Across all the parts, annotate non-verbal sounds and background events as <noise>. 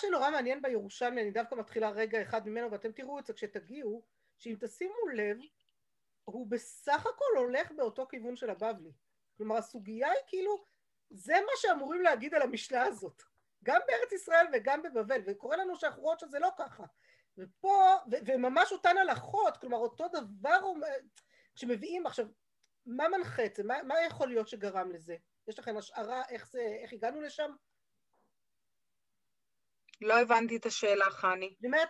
שנורא מעניין בירושלמי, אני דווקא מתחילה רגע אחד ממנו ואתם תראו את זה כשתגיעו, שאם תשימו לב, הוא בסך הכל הולך באותו כיוון של הבבלי. כלומר הסוגיה היא כאילו, זה מה שאמורים להגיד על המשנה הזאת. גם בארץ ישראל וגם בבבל, וקורה לנו שאנחנו רואות שזה לא ככה. ופה, וממש אותן הלכות, כלומר אותו דבר, כשמביאים, עכשיו, מה מנחה את זה? מה, מה יכול להיות שגרם לזה? יש לכם השערה איך, זה, איך הגענו לשם? לא הבנתי את השאלה, חני. זאת אומרת,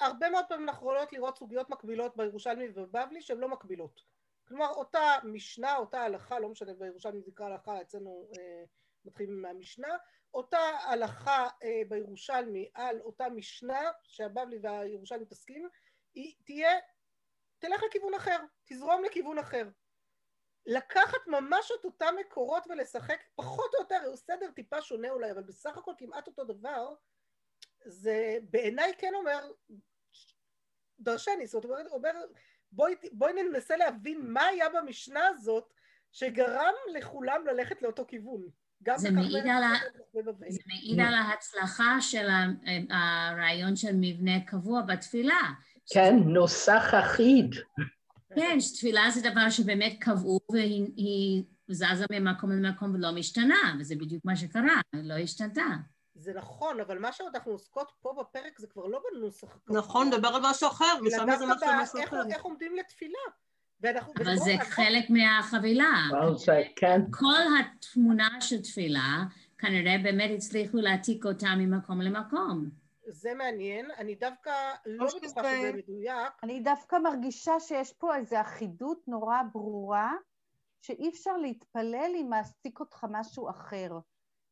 הרבה מאוד פעמים אנחנו יכולות לראות סוגיות מקבילות בירושלמי ובבבלי שהן לא מקבילות. כלומר, אותה משנה, אותה הלכה, לא משנה, בירושלמי זה נקרא הלכה, אצלנו אה, מתחילים מהמשנה, אותה הלכה אה, בירושלמי על אותה משנה שהבבלי והירושלמי מתעסקים, היא תהיה, תלך לכיוון אחר, תזרום לכיוון אחר. לקחת ממש את אותם מקורות ולשחק פחות או יותר, סדר טיפה שונה אולי, אבל בסך הכל כמעט אותו דבר, זה בעיניי כן אומר דרשני, זאת אומרת, אומר, בואי, בואי ננסה להבין מה היה במשנה הזאת שגרם לכולם ללכת לאותו כיוון. זה מעיד, על ה... זה מעיד על ההצלחה של הרעיון של מבנה קבוע בתפילה. כן, נוסח אחיד. כן, תפילה זה דבר שבאמת קבעו והיא זזה ממקום למקום ולא משתנה, וזה בדיוק מה שקרה, לא השתנתה. זה נכון, אבל מה שאנחנו עוסקות פה בפרק זה כבר לא בנוסח. נכון, דבר על משהו אחר, משם זה משהו משהו אחר. איך עומדים לתפילה. ואנחנו, אבל זה חלק מהחבילה. כן. כל התמונה של תפילה, כנראה באמת הצליחו להעתיק אותה ממקום למקום. זה מעניין, אני דווקא לא בטוחה שזה מדויק. אני דווקא מרגישה שיש פה איזו אחידות נורא ברורה, שאי אפשר להתפלל אם מעסיק אותך משהו אחר.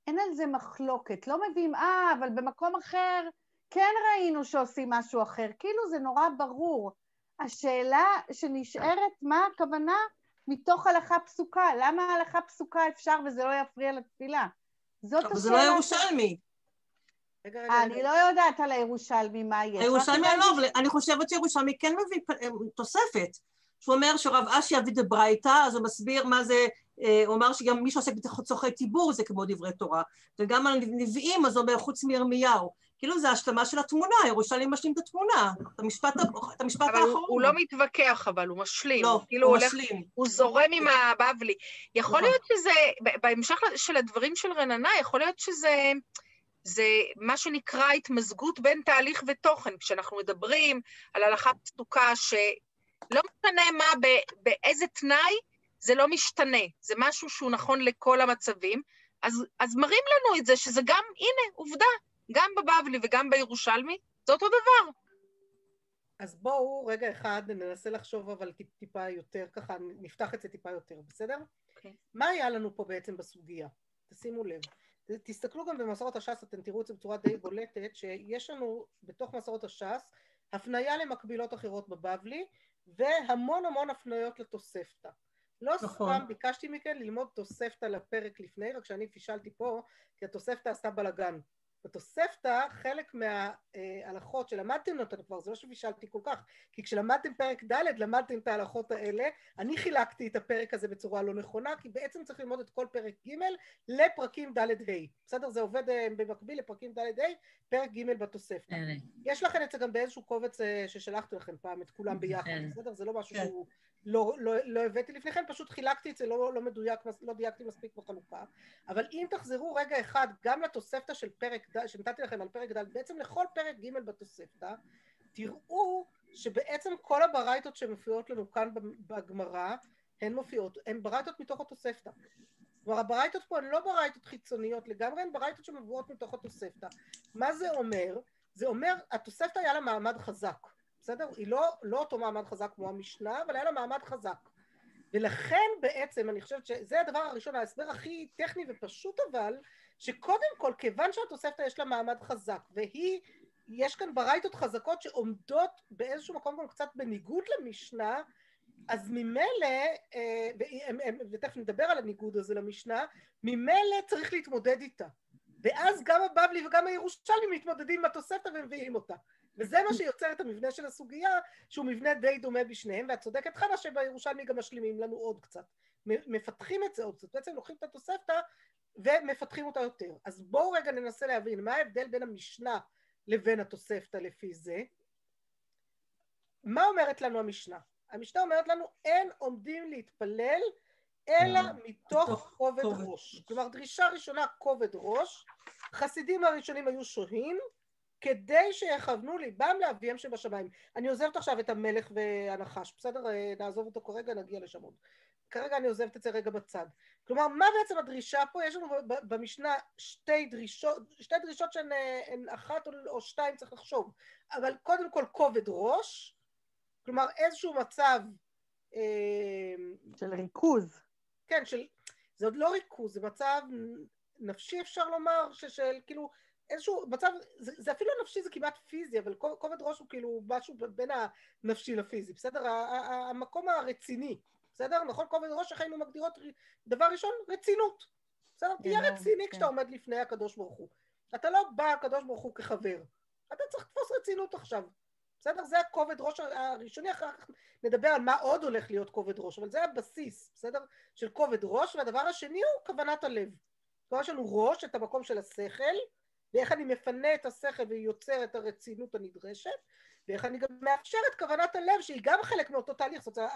אין על זה מחלוקת, לא מביאים, אה, אבל במקום אחר כן ראינו שעושים משהו אחר, כאילו זה נורא ברור. השאלה שנשארת, מה הכוונה מתוך הלכה פסוקה? למה הלכה פסוקה אפשר וזה לא יפריע לתפילה? זאת השאלה. אבל זה לא ירושלמי. אני לא יודעת על הירושלמי מה יש. הירושלמי לא, אבל אני חושבת שירושלמי כן מביא תוספת. שהוא אומר שרב אשי יביא דברייתא, אז הוא מסביר מה זה, אה, הוא אמר שגם מי שעוסק בצורכי ציבור זה כמו דברי תורה. וגם על נביאים, אז הוא אומר חוץ מירמיהו. כאילו זה השלמה של התמונה, ירושלים משלים את התמונה, את המשפט, את המשפט אבל האחרון. הוא לא מתווכח, אבל הוא משלים. לא, כאילו הוא הולך, משלים. הוא זורם עם הבבלי. יכול להיות שזה, בהמשך של הדברים של רננה, יכול להיות שזה... זה מה שנקרא התמזגות בין תהליך ותוכן. כשאנחנו מדברים על הלכה פסוקה שלא משנה מה, באיזה תנאי, זה לא משתנה. זה משהו שהוא נכון לכל המצבים. אז, אז מראים לנו את זה שזה גם, הנה, עובדה, גם בבבלי וגם בירושלמי, זה אותו דבר. אז בואו רגע אחד ננסה לחשוב אבל טיפ, טיפה יותר, ככה נפתח את זה טיפה יותר, בסדר? Okay. אוקיי. מה היה לנו פה בעצם בסוגיה? תשימו לב. תסתכלו גם במסורת הש"ס, אתם תראו את זה בצורה די בולטת, שיש לנו בתוך מסורת הש"ס הפניה למקבילות אחרות בבבלי, והמון המון הפניות לתוספתא. לא נכון. סתם ביקשתי מכן ללמוד תוספתא לפרק לפני, רק שאני פישלתי פה, כי התוספתא עשתה בלאגן. בתוספתא, חלק מההלכות שלמדתם אותן כבר, זה לא שפישלתי כל כך, כי כשלמדתם פרק ד' למדתם את ההלכות האלה, אני חילקתי את הפרק הזה בצורה לא נכונה, כי בעצם צריך ללמוד את כל פרק ג' לפרקים ד' ה', בסדר? זה עובד אה, במקביל לפרקים ד' ה', פרק ג' בתוספתא. יש לכם את זה גם באיזשהו קובץ אה, ששלחתי לכם פעם, את כולם ביחד, בסדר? זה לא משהו כן. שהוא... לא, לא, לא הבאתי לפני כן, פשוט חילקתי את זה, לא, לא מדויק, לא דייקתי מספיק בחלוקה. אבל אם תחזרו רגע אחד גם לתוספתא של פרק ד', שנתתי לכם על פרק ד', בעצם לכל פרק ג' בתוספתא, תראו שבעצם כל הברייתות שמופיעות לנו כאן בגמרא, הן מופיעות, הן ברייתות מתוך התוספתא. כלומר הברייתות פה הן לא ברייתות חיצוניות לגמרי, הן ברייתות שמבואות מתוך התוספתא. מה זה אומר? זה אומר, התוספתא היה לה מעמד חזק. בסדר? היא לא, לא אותו מעמד חזק כמו המשנה, אבל היה לה מעמד חזק. ולכן בעצם, אני חושבת שזה הדבר הראשון, ההסבר הכי טכני ופשוט אבל, שקודם כל, כיוון שהתוספתא יש לה מעמד חזק, והיא, יש כאן ברייתות חזקות שעומדות באיזשהו מקום גם קצת בניגוד למשנה, אז ממילא, אה, ותכף נדבר על הניגוד הזה למשנה, ממילא צריך להתמודד איתה. ואז גם הבבלי וגם הירושלמי מתמודדים עם התוספתא ומביאים אותה. וזה מה שיוצר את המבנה של הסוגיה, שהוא מבנה די דומה בשניהם, ואת צודקת חנה שבירושלמי גם משלימים לנו עוד קצת. מפתחים את זה עוד קצת, בעצם לוקחים את התוספתא ומפתחים אותה יותר. אז בואו רגע ננסה להבין מה ההבדל בין המשנה לבין התוספתא לפי זה. מה אומרת לנו המשנה? המשנה אומרת לנו אין עומדים להתפלל אלא מתוך מתוך כובד ראש. כלומר דרישה ראשונה כובד ראש, חסידים הראשונים היו שוהים כדי שיכוונו ליבם לאביהם שבשמיים. אני עוזבת עכשיו את המלך והנחש, בסדר? אה, נעזוב אותו כרגע, נגיע לשם עוד. כרגע אני עוזבת את זה רגע בצד. כלומר, מה בעצם הדרישה פה? יש לנו במשנה שתי דרישות, שתי דרישות שהן אה, הן אחת או, או שתיים, צריך לחשוב. אבל קודם כל כובד ראש, כלומר איזשהו מצב, אה, של ריכוז. כן, של, זה עוד לא ריכוז, זה מצב נפשי אפשר לומר, ש- של כאילו איזשהו מצב, זה, זה אפילו נפשי, זה כמעט פיזי, אבל כו- כובד ראש הוא כאילו משהו בין הנפשי לפיזי, בסדר? המקום הרציני, בסדר? נכון? כובד ראש, איך היינו מגדירות, דבר ראשון, רצינות. בסדר? תהיה גנוב, רציני כן. כשאתה עומד לפני הקדוש ברוך הוא. אתה לא בא הקדוש ברוך הוא כחבר, אתה צריך לתפוס רצינות עכשיו. בסדר? זה הכובד ראש הראשוני, אחר כך נדבר על מה עוד הולך להיות כובד ראש, אבל זה הבסיס, בסדר? של כובד ראש, והדבר השני הוא כוונת הלב. כלומר, יש לנו ראש, את המקום של השכל, ואיך אני מפנה את השכל ויוצר את הרצינות הנדרשת, ואיך אני גם מאפשר את כוונת הלב, שהיא גם חלק מאותו תהליך. זאת אומרת,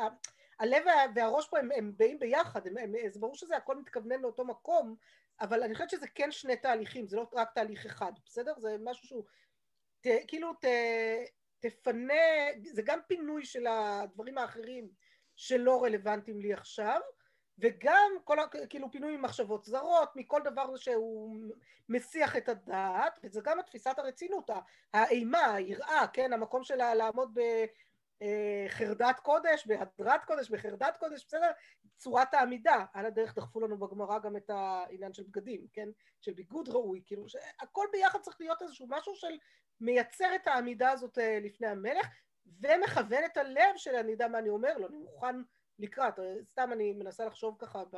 הלב וה- והראש פה הם, הם באים ביחד, הם, הם, זה ברור שזה הכל מתכוונן לאותו מקום, אבל אני חושבת שזה כן שני תהליכים, זה לא רק תהליך אחד, בסדר? זה משהו שהוא, ת, כאילו ת, תפנה, זה גם פינוי של הדברים האחרים שלא רלוונטיים לי עכשיו, וגם כל, ה- כאילו פינוי ממחשבות זרות, מכל דבר שהוא מסיח את הדעת, וזה גם תפיסת הרצינות, האימה, היראה, כן, המקום שלה לעמוד בחרדת קודש, בהדרת קודש, בחרדת קודש, בסדר? צורת העמידה. על הדרך דחפו לנו בגמרא גם את העניין של בגדים, כן? של ביגוד ראוי, כאילו, הכל ביחד צריך להיות איזשהו משהו של מייצר את העמידה הזאת אה, לפני המלך, ומכוון את הלב של אני יודע מה אני אומר לו, אני מוכן לקראת, סתם אני מנסה לחשוב ככה ב...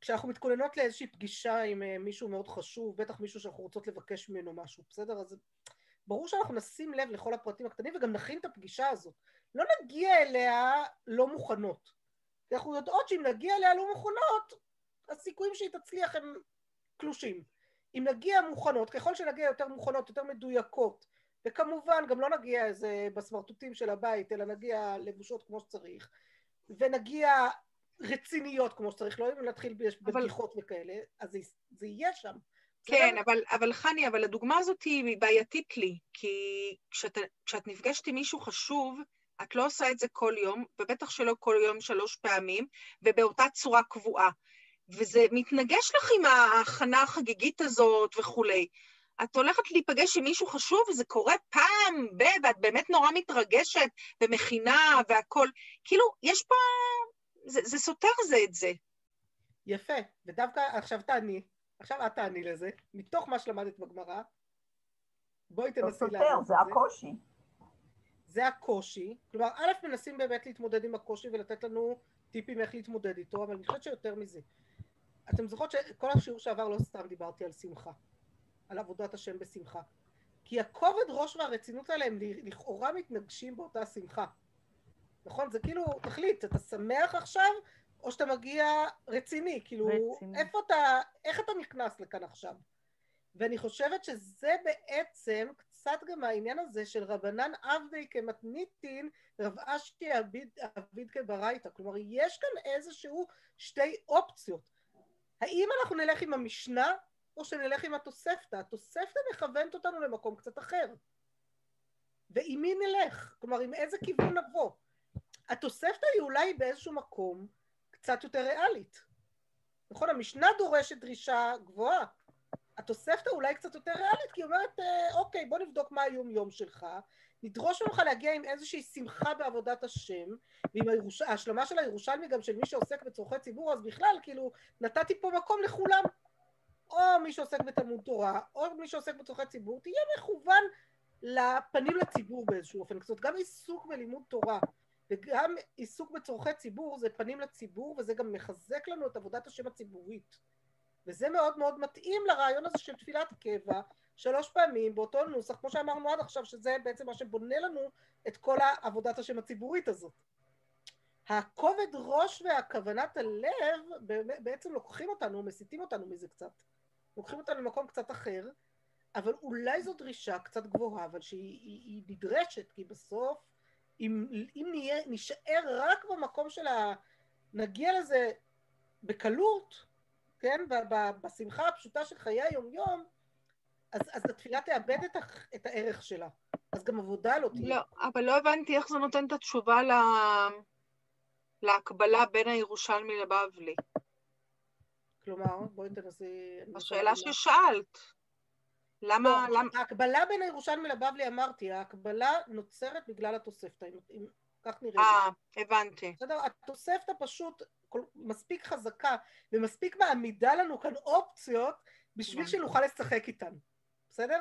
כשאנחנו מתכוננות לאיזושהי פגישה עם אה, מישהו מאוד חשוב, בטח מישהו שאנחנו רוצות לבקש ממנו משהו, בסדר? אז ברור שאנחנו נשים לב לכל הפרטים הקטנים וגם נכין את הפגישה הזאת. לא נגיע אליה לא מוכנות. אנחנו יודעות שאם נגיע אליה לא מוכנות, הסיכויים שהיא תצליח הם קלושים. אם נגיע מוכנות, ככל שנגיע יותר מוכנות, יותר מדויקות, וכמובן גם לא נגיע איזה בסמרטוטים של הבית, אלא נגיע לבושות כמו שצריך, ונגיע רציניות כמו שצריך, לא אם נתחיל אבל- בבדיחות וכאלה, אז זה, זה יהיה שם. כן, בסדר? אבל, אבל חני, אבל הדוגמה הזאת היא בעייתית לי, כי כשאת, כשאת נפגשת עם מישהו חשוב, את לא עושה את זה כל יום, ובטח שלא כל יום שלוש פעמים, ובאותה צורה קבועה. וזה מתנגש לך עם ההכנה החגיגית הזאת וכולי. את הולכת להיפגש עם מישהו חשוב, וזה קורה פעם ב... ואת באמת נורא מתרגשת, ומכינה והכול. כאילו, יש פה... זה, זה סותר זה את זה. יפה, ודווקא עכשיו תעני, עכשיו את תעני לזה, מתוך מה שלמדת בגמרא, בואי תנסי סותר, לענות זה את הקושי. זה הקושי, כלומר א' מנסים באמת להתמודד עם הקושי ולתת לנו טיפים איך להתמודד איתו, אבל אני חושבת שיותר מזה. אתם זוכרות שכל השיעור שעבר לא סתם דיברתי על שמחה, על עבודת השם בשמחה. כי הכובד ראש והרצינות האלה הם לכאורה מתנגשים באותה שמחה. נכון? זה כאילו, תחליט, אתה שמח עכשיו, או שאתה מגיע רציני, כאילו, רציני. איפה אתה, איך אתה נכנס לכאן עכשיו? ואני חושבת שזה בעצם קצת גם העניין הזה של רבנן עבדי כמתניתין, רב עביד, עביד כברייתא. כלומר, יש כאן איזשהו שתי אופציות. האם אנחנו נלך עם המשנה, או שנלך עם התוספתא? התוספתא מכוונת אותנו למקום קצת אחר. ועם מי נלך? כלומר, עם איזה כיוון נבוא? התוספתא היא אולי באיזשהו מקום קצת יותר ריאלית. נכון? המשנה דורשת דרישה גבוהה. התוספתא אולי קצת יותר ריאלית, כי היא אומרת, אה, אוקיי, בוא נבדוק מה היום יום שלך, נדרוש ממך להגיע עם איזושהי שמחה בעבודת השם, ועם. ההשלמה של הירושלמי גם של מי שעוסק בצורכי ציבור, אז בכלל, כאילו, נתתי פה מקום לכולם. או מי שעוסק בתלמוד תורה, או מי שעוסק בצורכי ציבור, תהיה מכוון לפנים לציבור באיזשהו אופן. זאת גם עיסוק בלימוד תורה וגם עיסוק בצורכי ציבור זה פנים לציבור, וזה גם מחזק לנו את עבודת השם הציבורית. וזה מאוד מאוד מתאים לרעיון הזה של תפילת קבע, שלוש פעמים באותו נוסח, כמו שאמרנו עד עכשיו, שזה בעצם מה שבונה לנו את כל עבודת השם הציבורית הזאת. הכובד ראש והכוונת הלב בעצם לוקחים אותנו, מסיטים אותנו מזה קצת. לוקחים אותנו למקום קצת אחר, אבל אולי זו דרישה קצת גבוהה, אבל שהיא היא, היא נדרשת, כי בסוף, אם, אם נהיה, נישאר רק במקום של ה... נגיע לזה בקלות, כן, ב- ב- בשמחה הפשוטה של חיי היום-יום, אז, אז התפילה תאבד את, ה- את הערך שלה. אז גם עבודה לא תהיה. לא, אבל לא הבנתי איך זה נותן את התשובה ל... להקבלה בין הירושלמי לבבלי. כלומר, בואי תנסי... השאלה ששאלת. למה, לא, למה, ההקבלה בין הירושלמי לבבלי אמרתי, ההקבלה נוצרת בגלל התוספתא, אם- אם כך נראה. אה, הבנתי. בסדר? התוספתא פשוט כל- מספיק חזקה ומספיק מעמידה לנו כאן אופציות בשביל הבנתי. שנוכל לשחק איתן, בסדר?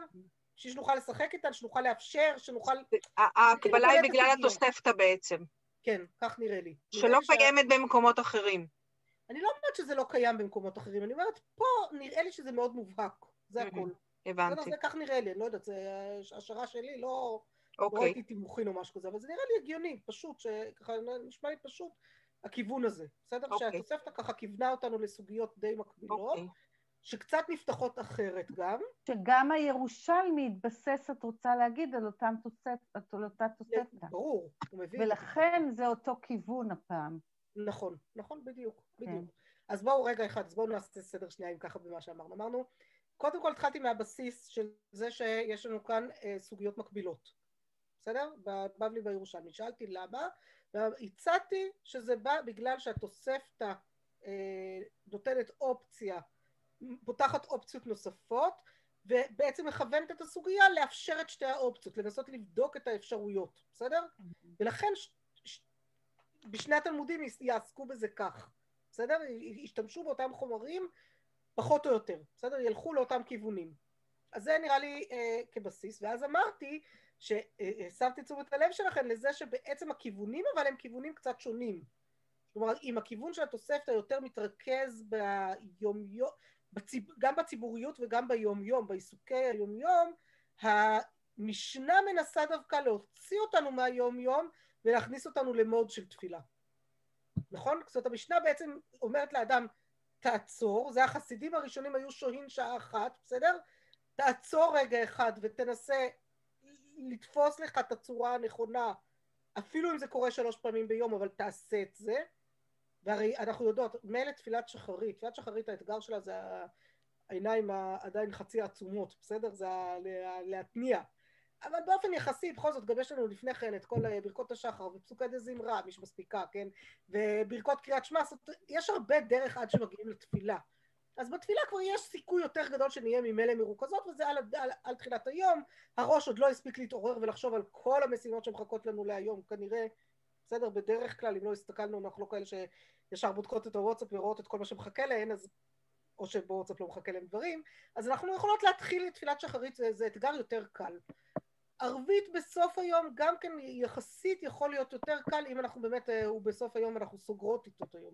בשביל שנוכל לשחק איתן, שנוכל לאפשר, שנוכל... ההקבלה היא בגלל. התוספתא בעצם, כן, כך נראה לי. שלא קיימת במקומות אחרים. אני לא אומרת שזה לא קיים במקומות אחרים, אני אומרת, פה נראה לי שזה מאוד מובהק, זה. הכל. הבנתי. זה כך נראה לי, אני לא יודעת, זה השערה שלי, לא... לא אוקיי. ראיתי תימוכין או משהו כזה, אבל זה נראה לי הגיוני, פשוט, שככה נשמע לי פשוט הכיוון הזה, בסדר? אוקיי. שהתוספתא ככה כיוונה אותנו לסוגיות די מקבילות, אוקיי. שקצת נפתחות אחרת גם, שגם הירושלמי התבסס, את רוצה להגיד, על אותם תוספת, על אותה תוספתא. ברור, הוא מבין. ולכן זה אותו כיוון הפעם. נכון, נכון, בדיוק, כן. בדיוק. אז בואו רגע אחד, אז בואו נעשה סדר שנייה אם ככה במה שאמרנו. אמרנו, קודם כל התחלתי מהבסיס של זה שיש לנו כאן אה, סוגיות מקבילות, בסדר? בבבלי והירושלמי. שאלתי למה, והצעתי שזה בא בגלל שהתוספתא אה, נותנת אופציה, פותחת אופציות נוספות, ובעצם מכוונת את הסוגיה לאפשר את שתי האופציות, לנסות לבדוק את האפשרויות, בסדר? ולכן ש, ש, בשני התלמודים יעסקו בזה כך, בסדר? ישתמשו באותם חומרים פחות או יותר, בסדר? ילכו לאותם כיוונים. אז זה נראה לי אה, כבסיס, ואז אמרתי שהסבתי את תשומת הלב שלכם לזה שבעצם הכיוונים אבל הם כיוונים קצת שונים. כלומר, אם הכיוון של התוספתא יותר מתרכז ביומיום, בציב, גם בציבוריות וגם ביומיום, בעיסוקי היומיום, המשנה מנסה דווקא להוציא אותנו מהיומיום ולהכניס אותנו למוד של תפילה. נכון? זאת המשנה בעצם אומרת לאדם, תעצור, זה החסידים הראשונים היו שוהים שעה אחת, בסדר? תעצור רגע אחד ותנסה לתפוס לך את הצורה הנכונה, אפילו אם זה קורה שלוש פעמים ביום, אבל תעשה את זה. והרי אנחנו יודעות, מילא תפילת שחרית, תפילת שחרית האתגר שלה זה העיניים עדיין חצי עצומות, בסדר? זה להתניע. אבל באופן יחסי, בכל זאת, גם יש לנו לפני כן את כל אה, ברכות השחר ופסוקי זמרה, מי שמספיקה, כן? וברכות קריאת שמע, יש הרבה דרך עד שמגיעים לתפילה. אז בתפילה כבר יש סיכוי יותר גדול שנהיה ממילא מרוכזות, וזה על, על, על תחילת היום. הראש עוד לא הספיק להתעורר ולחשוב על כל המשימות שמחכות לנו להיום, כנראה, בסדר, בדרך כלל, אם לא הסתכלנו, אנחנו לא כאלה שישר בודקות את הוואטסאפ ורואות את כל מה שמחכה להן, אז... או שבוואטסאפ לא מחכה להם דברים, אז אנחנו יכולות להתחיל את תפילת שחרית, זה, זה אתגר יותר קל. ערבית בסוף היום גם כן יחסית יכול להיות יותר קל אם אנחנו באמת, אה, הוא בסוף היום ואנחנו סוגרות איתו את היום.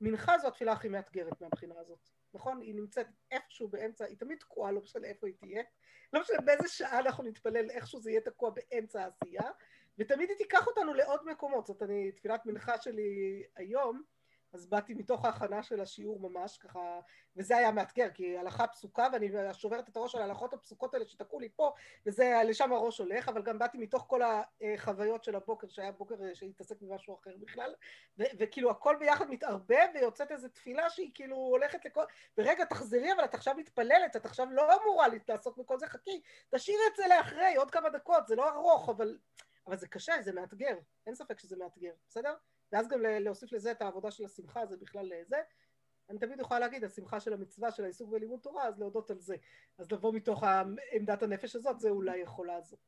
מנחה זו התפילה הכי מאתגרת מהבחינה הזאת, נכון? היא נמצאת איפשהו באמצע, היא תמיד תקועה, לא משנה איפה היא תהיה, לא משנה באיזה שעה אנחנו נתפלל, איכשהו זה יהיה תקוע באמצע העשייה, ותמיד היא תיקח אותנו לעוד מקומות, זאת אני, תפילת מנחה שלי היום, אז באתי מתוך ההכנה של השיעור ממש ככה, וזה היה מאתגר, כי הלכה פסוקה ואני שוברת את הראש על ההלכות הפסוקות האלה שתקעו לי פה, וזה, לשם הראש הולך, אבל גם באתי מתוך כל החוויות של הבוקר, שהיה בוקר שהתעסק במשהו אחר בכלל, וכאילו הכל ביחד מתערבב ויוצאת איזו תפילה שהיא כאילו הולכת לכל... ורגע, תחזרי, אבל את עכשיו מתפללת, את עכשיו לא אמורה לעסוק בכל זה, חכי, תשאירי את זה לאחרי, עוד כמה דקות, זה לא ארוך, אבל... אבל זה קשה, זה מאתגר, אין ספק שזה מאתגר, בסדר? ואז גם להוסיף לזה את העבודה של השמחה, זה בכלל זה. אני תמיד יכולה להגיד, השמחה של המצווה, של העיסוק בלימוד תורה, אז להודות על זה. אז לבוא מתוך עמדת הנפש הזאת, זה אולי יכול לעזור.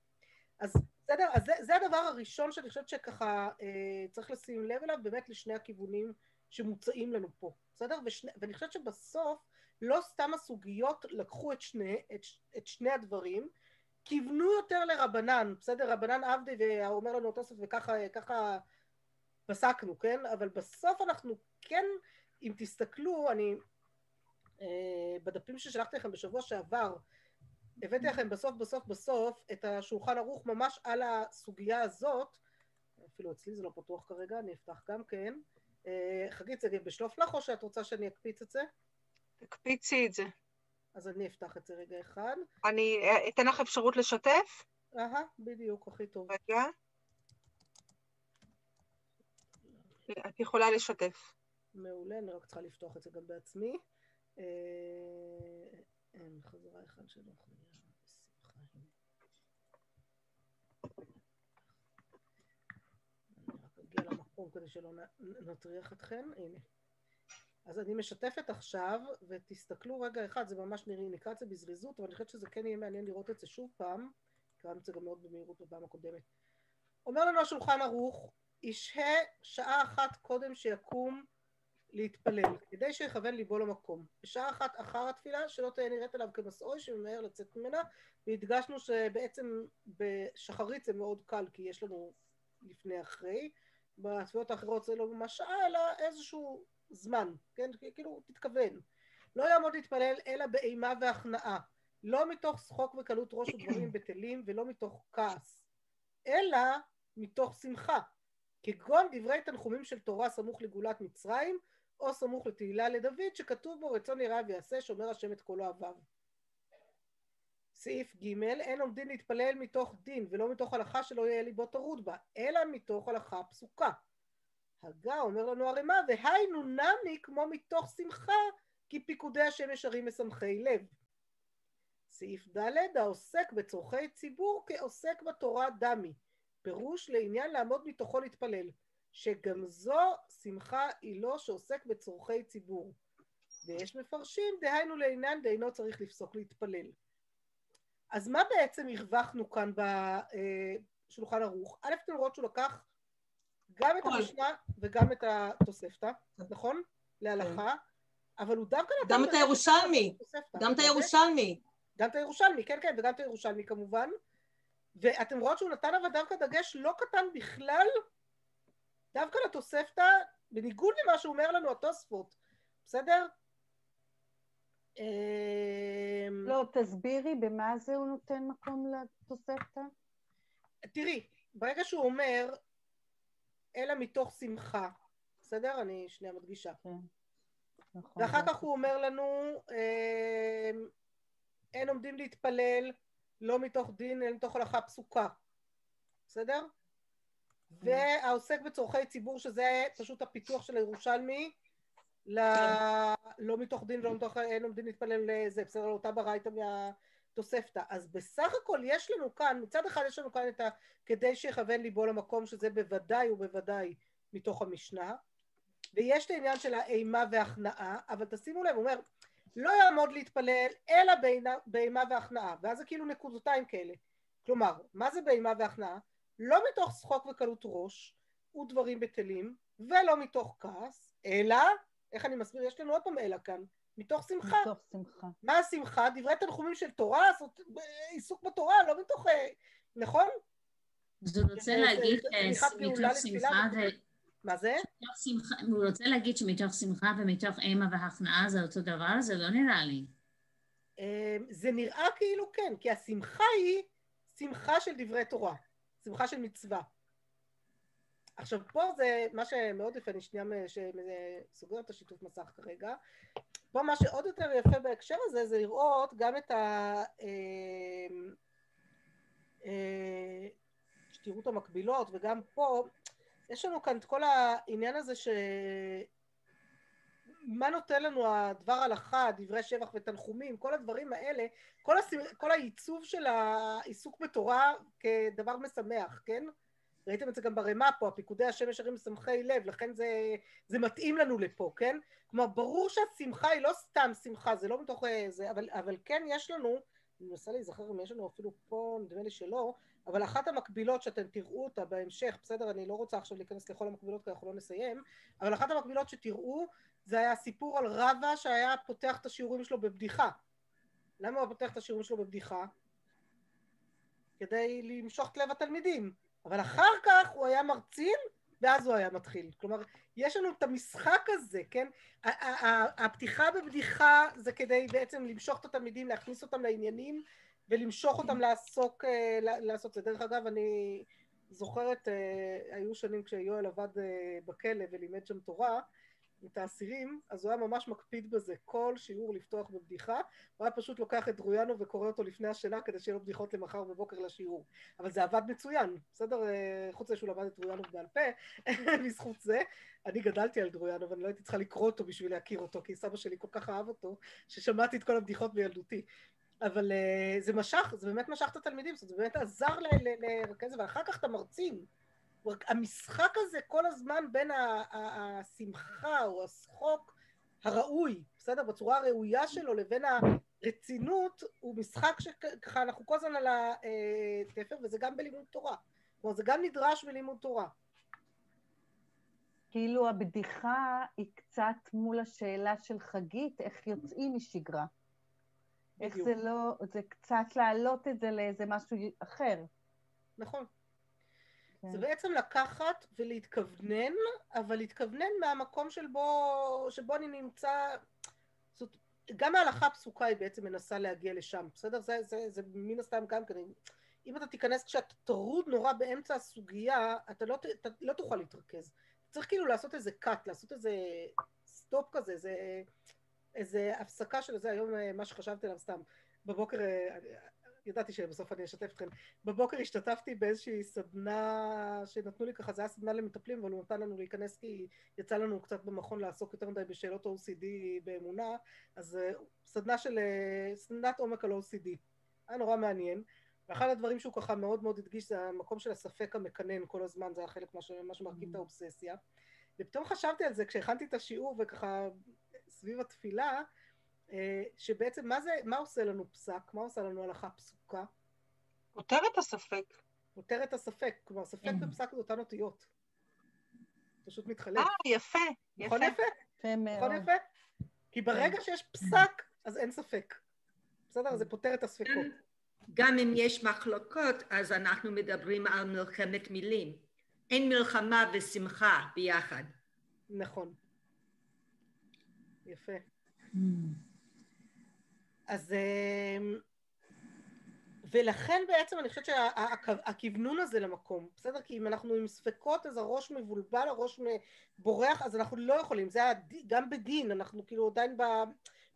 אז בסדר, אז זה, זה הדבר הראשון שאני חושבת שככה אה, צריך לשים לב אליו, באמת לשני הכיוונים שמוצעים לנו פה, בסדר? ושני, ואני חושבת שבסוף, לא סתם הסוגיות לקחו את שני, את, את שני הדברים, כיוונו יותר לרבנן, בסדר? רבנן עבדי ואומר לנו תוסף וככה ככה פסקנו, כן? אבל בסוף אנחנו כן, אם תסתכלו, אני אה, בדפים ששלחתי לכם בשבוע שעבר, הבאתי לכם בסוף בסוף בסוף את השולחן ערוך ממש על הסוגיה הזאת, אפילו אצלי זה לא פתוח כרגע, אני אפתח גם כן. אה, חגית, זה בשלוף לך או שאת רוצה שאני אקפיץ את זה? תקפיצי את זה. אז אני אפתח את זה רגע אחד. אני אה, אתן לך אפשרות לשתף? אהה, בדיוק, הכי טוב. רגע. את יכולה לשתף. מעולה, אני רק צריכה לפתוח את זה גם בעצמי. אה, אין, חזרה אחד שלא אגיע כדי שלא נטריח אתכם. הנה. אז אני משתפת עכשיו, ותסתכלו רגע אחד, זה ממש נראה, נקרא את זה בזריזות, אבל אני חושבת שזה כן יהיה מעניין לראות את זה שוב פעם. קראנו את זה גם מאוד במהירות בפעם הקודמת. אומר לנו השולחן ערוך, ישהה שעה אחת קודם שיקום להתפלל, כדי שיכוון ליבו למקום. בשעה אחת אחר התפילה, שלא תהיה נראית עליו כמסעוי שממהר לצאת ממנה, והדגשנו שבעצם בשחרית זה מאוד קל, כי יש לנו לפני אחרי. בתפילות האחרות זה לא ממש שעה, אלא איזשהו זמן, כן? כאילו, תתכוון. לא יעמוד להתפלל אלא באימה והכנעה, לא מתוך שחוק וקלות ראש ודברים בטלים, ולא מתוך כעס, אלא מתוך שמחה, כגון דברי תנחומים של תורה סמוך לגאולת מצרים, או סמוך לתהילה לדוד, שכתוב בו רצון יראה ויעשה, שומר השם את כל אוהביו. סעיף ג' אין עומדים להתפלל מתוך דין ולא מתוך הלכה שלא יהיה ליבו טרוד בה, אלא מתוך הלכה פסוקה. הגה אומר לנו הרמ"א, והיינו נמי כמו מתוך שמחה, כי פיקודי השם ישרים משמחי לב. סעיף ד' העוסק בצורכי ציבור כעוסק בתורה דמי, פירוש לעניין לעמוד מתוכו להתפלל, שגם זו שמחה היא לא שעוסק בצורכי ציבור. ויש מפרשים, דהיינו לעניין דהינו צריך לפסוק להתפלל. אז מה בעצם הרווחנו כאן בשולחן ערוך? א', אתם רואות שהוא לקח גם את. המשנה וגם את התוספתא, נכון? להלכה, אבל הוא דווקא נתן... גם את הירושלמי. גם את זה? הירושלמי. גם את הירושלמי, כן, כן, וגם את הירושלמי כמובן. ואתם רואות שהוא נתן אבל דווקא דגש לא קטן בכלל, דווקא לתוספתא, בניגוד למה שאומר לנו התוספות, בסדר? אמ, לא, תסבירי במה זה הוא נותן מקום לתוספתא? תראי, ברגע שהוא אומר, אלא מתוך שמחה, בסדר? אני שנייה מדגישה. כן. נכון. ואחר כך הוא אומר לנו, אמ, אין עומדים להתפלל לא מתוך דין, אלא מתוך הלכה פסוקה. בסדר? והעוסק בצורכי ציבור, שזה פשוט הפיתוח של הירושלמי, ל... לא מתוך דין ולא מתוך אין עומדים להתפלל לזה, בסדר? לאותה ברייתא מהתוספתא. אז בסך הכל יש לנו כאן, מצד אחד יש לנו כאן את ה... כדי שיכוון ליבו למקום, שזה בוודאי ובוודאי מתוך המשנה, ויש את העניין של האימה והכנעה, אבל תשימו לב, הוא אומר, לא יעמוד להתפלל אלא באימה והכנעה, ואז זה כאילו נקודותיים כאלה. כלומר, מה זה באימה והכנעה? לא מתוך שחוק וקלות ראש ודברים בטלים, ולא מתוך כעס, אלא, איך אני מסביר? יש לנו עוד פעם אלא כאן, מתוך שמחה. מתוך שמחה. מה השמחה? דברי תנחומים של תורה, זאת, עיסוק בתורה, לא מתוך... אה, נכון? אז הוא רוצה זה- להגיד זה- אה, תמיכת פעולה מתוך לתפילה שמחה. ו... מה זה? שמחה, הוא רוצה להגיד שמתוך שמחה ומתוך אימה והכנעה זה אותו דבר? זה לא נראה לי. אה, זה נראה כאילו כן, כי השמחה היא שמחה של דברי תורה, שמחה של מצווה. עכשיו פה זה מה שמאוד יפה, אני שנייה מ- ש- סוגר את השיתוף מסך כרגע. פה מה שעוד יותר יפה בהקשר הזה זה לראות גם את ה... אה, אה, שתראו את המקבילות וגם פה יש לנו כאן את כל העניין הזה ש... מה נותן לנו הדבר הלכה, דברי שבח ותנחומים, כל הדברים האלה, כל, הס... כל העיצוב של העיסוק בתורה כדבר משמח, כן? ראיתם את זה גם ברמה פה, הפיקודי השם ישרים משמחי לב, לכן זה, זה מתאים לנו לפה, כן? כלומר, ברור שהשמחה היא לא סתם שמחה, זה לא מתוך אה, זה, אבל, אבל כן יש לנו, אני מנסה להיזכר אם יש לנו אפילו פה, נדמה לי שלא, אבל אחת המקבילות שאתם תראו אותה בהמשך, בסדר, אני לא רוצה עכשיו להיכנס לכל המקבילות כי אנחנו לא נסיים, אבל אחת המקבילות שתראו זה היה סיפור על רבא שהיה פותח את השיעורים שלו בבדיחה. למה הוא פותח את השיעורים שלו בבדיחה? כדי למשוך את לב התלמידים. אבל אחר כך הוא היה מרצין, ואז הוא היה מתחיל. כלומר, יש לנו את המשחק הזה, כן? הפתיחה בבדיחה זה כדי בעצם למשוך את התלמידים, להכניס אותם לעניינים, ולמשוך אותם לעסוק, אה, לעשות זה. דרך אגב, אני זוכרת, אה, היו שנים כשיואל עבד אה, בכלא ולימד שם תורה, את האסירים, אז הוא היה ממש מקפיד בזה, כל שיעור לפתוח בבדיחה, הוא היה פשוט לוקח את דרויאנו וקורא אותו לפני השינה כדי שיהיו לו בדיחות למחר בבוקר לשיעור. אבל זה עבד מצוין, בסדר? חוץ מזה שהוא למד את דרויאנו בעל פה, <laughs> בזכות זה. אני גדלתי על דרויאנו ואני לא הייתי צריכה לקרוא אותו בשביל להכיר אותו, כי סבא שלי כל כך אהב אותו, ששמעתי את כל הבדיחות בילדותי. אבל uh, זה משך, זה באמת משך את התלמידים, זאת אומרת, זה באמת עזר לרכז, ואחר כך את המרצים. המשחק הזה כל הזמן בין השמחה או השחוק הראוי, בסדר? בצורה הראויה שלו לבין הרצינות, הוא משחק שככה אנחנו כל הזמן על התפר, וזה גם בלימוד תורה. כלומר, זה גם נדרש בלימוד תורה. כאילו הבדיחה היא קצת מול השאלה של חגית, איך יוצאים משגרה. איך זה לא, זה קצת להעלות את זה לאיזה משהו אחר. נכון. כן. זה בעצם לקחת ולהתכוונן, אבל להתכוונן מהמקום של בו, שבו אני נמצא, זאת, גם ההלכה הפסוקה היא בעצם מנסה להגיע לשם, בסדר? זה, זה, זה מן הסתם גם כן, אם אתה תיכנס כשאתה טרוד נורא באמצע הסוגיה, אתה לא, אתה לא תוכל להתרכז. צריך כאילו לעשות איזה cut, לעשות איזה סטופ כזה, איזה, איזה הפסקה של זה, היום אה, מה שחשבתי עליו סתם, בבוקר אה, ידעתי שבסוף אני אשתף אתכם. בבוקר השתתפתי באיזושהי סדנה שנתנו לי ככה, זה היה סדנה למטפלים, אבל הוא נתן לנו להיכנס כי יצא לנו קצת במכון לעסוק יותר מדי בשאלות OCD באמונה, אז אה, סדנה של, אה, סדנת עומק על OCD. היה נורא מעניין. ואחד הדברים שהוא ככה מאוד מאוד הדגיש זה המקום של הספק המקנן כל הזמן, זה היה חלק מה שמרכיב את האובססיה. ופתאום חשבתי על זה כשהכנתי את השיעור וככה סביב התפילה, אה, שבעצם מה זה, מה עושה לנו פסק? מה עושה לנו הלכה פסוקה? פותר את הספק. פותר את הספק, כלומר ספק כן. ופסק זה אותן אותיות. פשוט מתחלף. אה, יפה, נכון יפה? יפה נכון יפה? כי ברגע כן. שיש פסק, אז אין ספק. בסדר? זה פותר את הספקות. <clears throat> גם אם יש מחלוקות, אז אנחנו מדברים על מלחמת מילים. אין מלחמה ושמחה ביחד. נכון. יפה. Mm. אז... אמ, ולכן בעצם אני חושבת שהכוונון הזה למקום, בסדר? כי אם אנחנו עם ספקות אז הראש מבולבל, הראש בורח, אז אנחנו לא יכולים, זה גם בדין, אנחנו כאילו עדיין ב,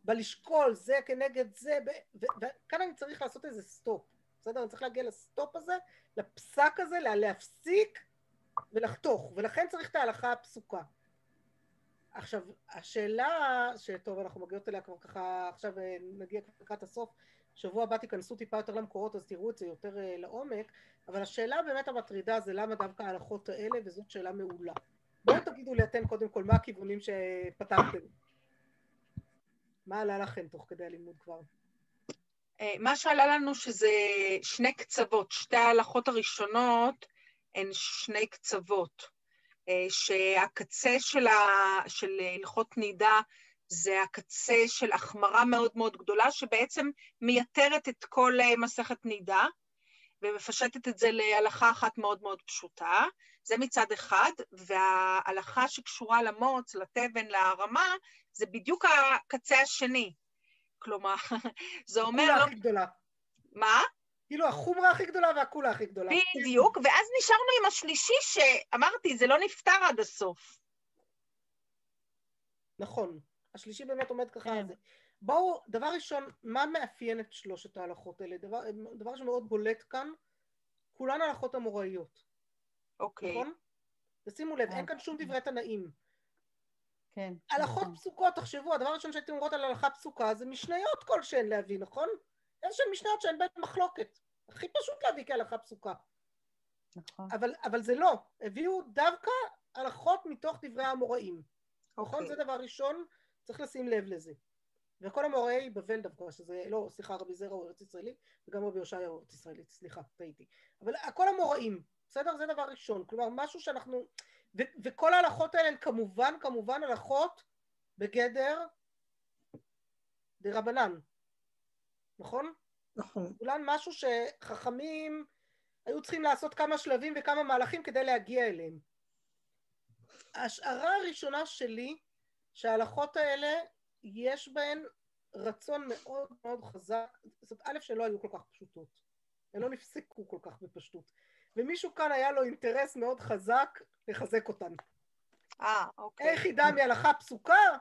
בלשקול, זה כנגד זה, וכאן אני צריך לעשות איזה סטופ, בסדר? אני צריך להגיע לסטופ הזה, לפסק הזה, להפסיק ולחתוך, ולכן צריך את ההלכה הפסוקה. עכשיו, השאלה, שטוב, אנחנו מגיעות אליה כבר ככה, עכשיו אה, נגיע לקראת הסוף, שבוע הבא תיכנסו טיפה יותר למקורות, אז תראו את זה יותר uh, לעומק, אבל השאלה באמת המטרידה זה למה דווקא ההלכות האלה, וזאת שאלה מעולה. בואו תגידו לי אתם קודם כל, מה הכיוונים שפתרתם? מה עלה לכם תוך כדי הלימוד כבר? אה, מה שעלה לנו שזה שני קצוות, שתי ההלכות הראשונות הן שני קצוות. אה, שהקצה של, ה, של הלכות נידה זה הקצה של החמרה מאוד מאוד גדולה, שבעצם מייתרת את כל אה, מסכת נידה, ומפשטת את זה להלכה אחת מאוד מאוד פשוטה, זה מצד אחד, וההלכה שקשורה למוץ, לתבן, להרמה, זה בדיוק הקצה השני. כלומר, <laughs> זה אומר... הקולה הכי גדולה. מה? כאילו החומרה הכי גדולה והקולה הכי גדולה. בדיוק, ואז נשארנו עם השלישי שאמרתי, זה לא נפתר עד הסוף. נכון, השלישי באמת עומד ככה על כן. זה. בואו, דבר ראשון, מה מאפיין את שלושת ההלכות האלה? דבר, דבר שמאוד בולט כאן, כולן הלכות אמוראיות. אוקיי. נכון? ושימו לב, אין כאן שום דברי תנאים. כן. הלכות נכון. פסוקות, תחשבו, הדבר הראשון שהייתם אומרות על הלכה פסוקה זה משניות כלשהן להביא, נכון? איזה שהן משניות שהן בהן מחלוקת. הכי פשוט להביא כהלכה פסוקה. נכון. אבל, אבל זה לא. הביאו דווקא הלכות מתוך דברי האמוראים. נכון? Okay. אוקיי. זה דבר ראשון, צריך לשים לב לזה. וכל המוראי בבל דווקא, שזה, לא, סליחה, רבי זרע הוא ארץ ישראלי, וגם רבי יושעיה הוא ארץ ישראלית, סליחה, טעיתי. אבל כל המוראים, בסדר? זה דבר ראשון. כלומר, משהו שאנחנו... ו, וכל ההלכות האלה הן כמובן, כמובן הלכות בגדר דה רבנן. נכון? נכון. כולן משהו שחכמים היו צריכים לעשות כמה שלבים וכמה מהלכים כדי להגיע אליהם. ההשערה הראשונה שלי שההלכות האלה יש בהן רצון מאוד מאוד חזק, זאת א' שלא היו כל כך פשוטות, הן לא נפסקו כל כך בפשטות, ומישהו כאן היה לו אינטרס מאוד חזק לחזק אותן. אה, אוקיי. איך ידע מהלכה פסוקה?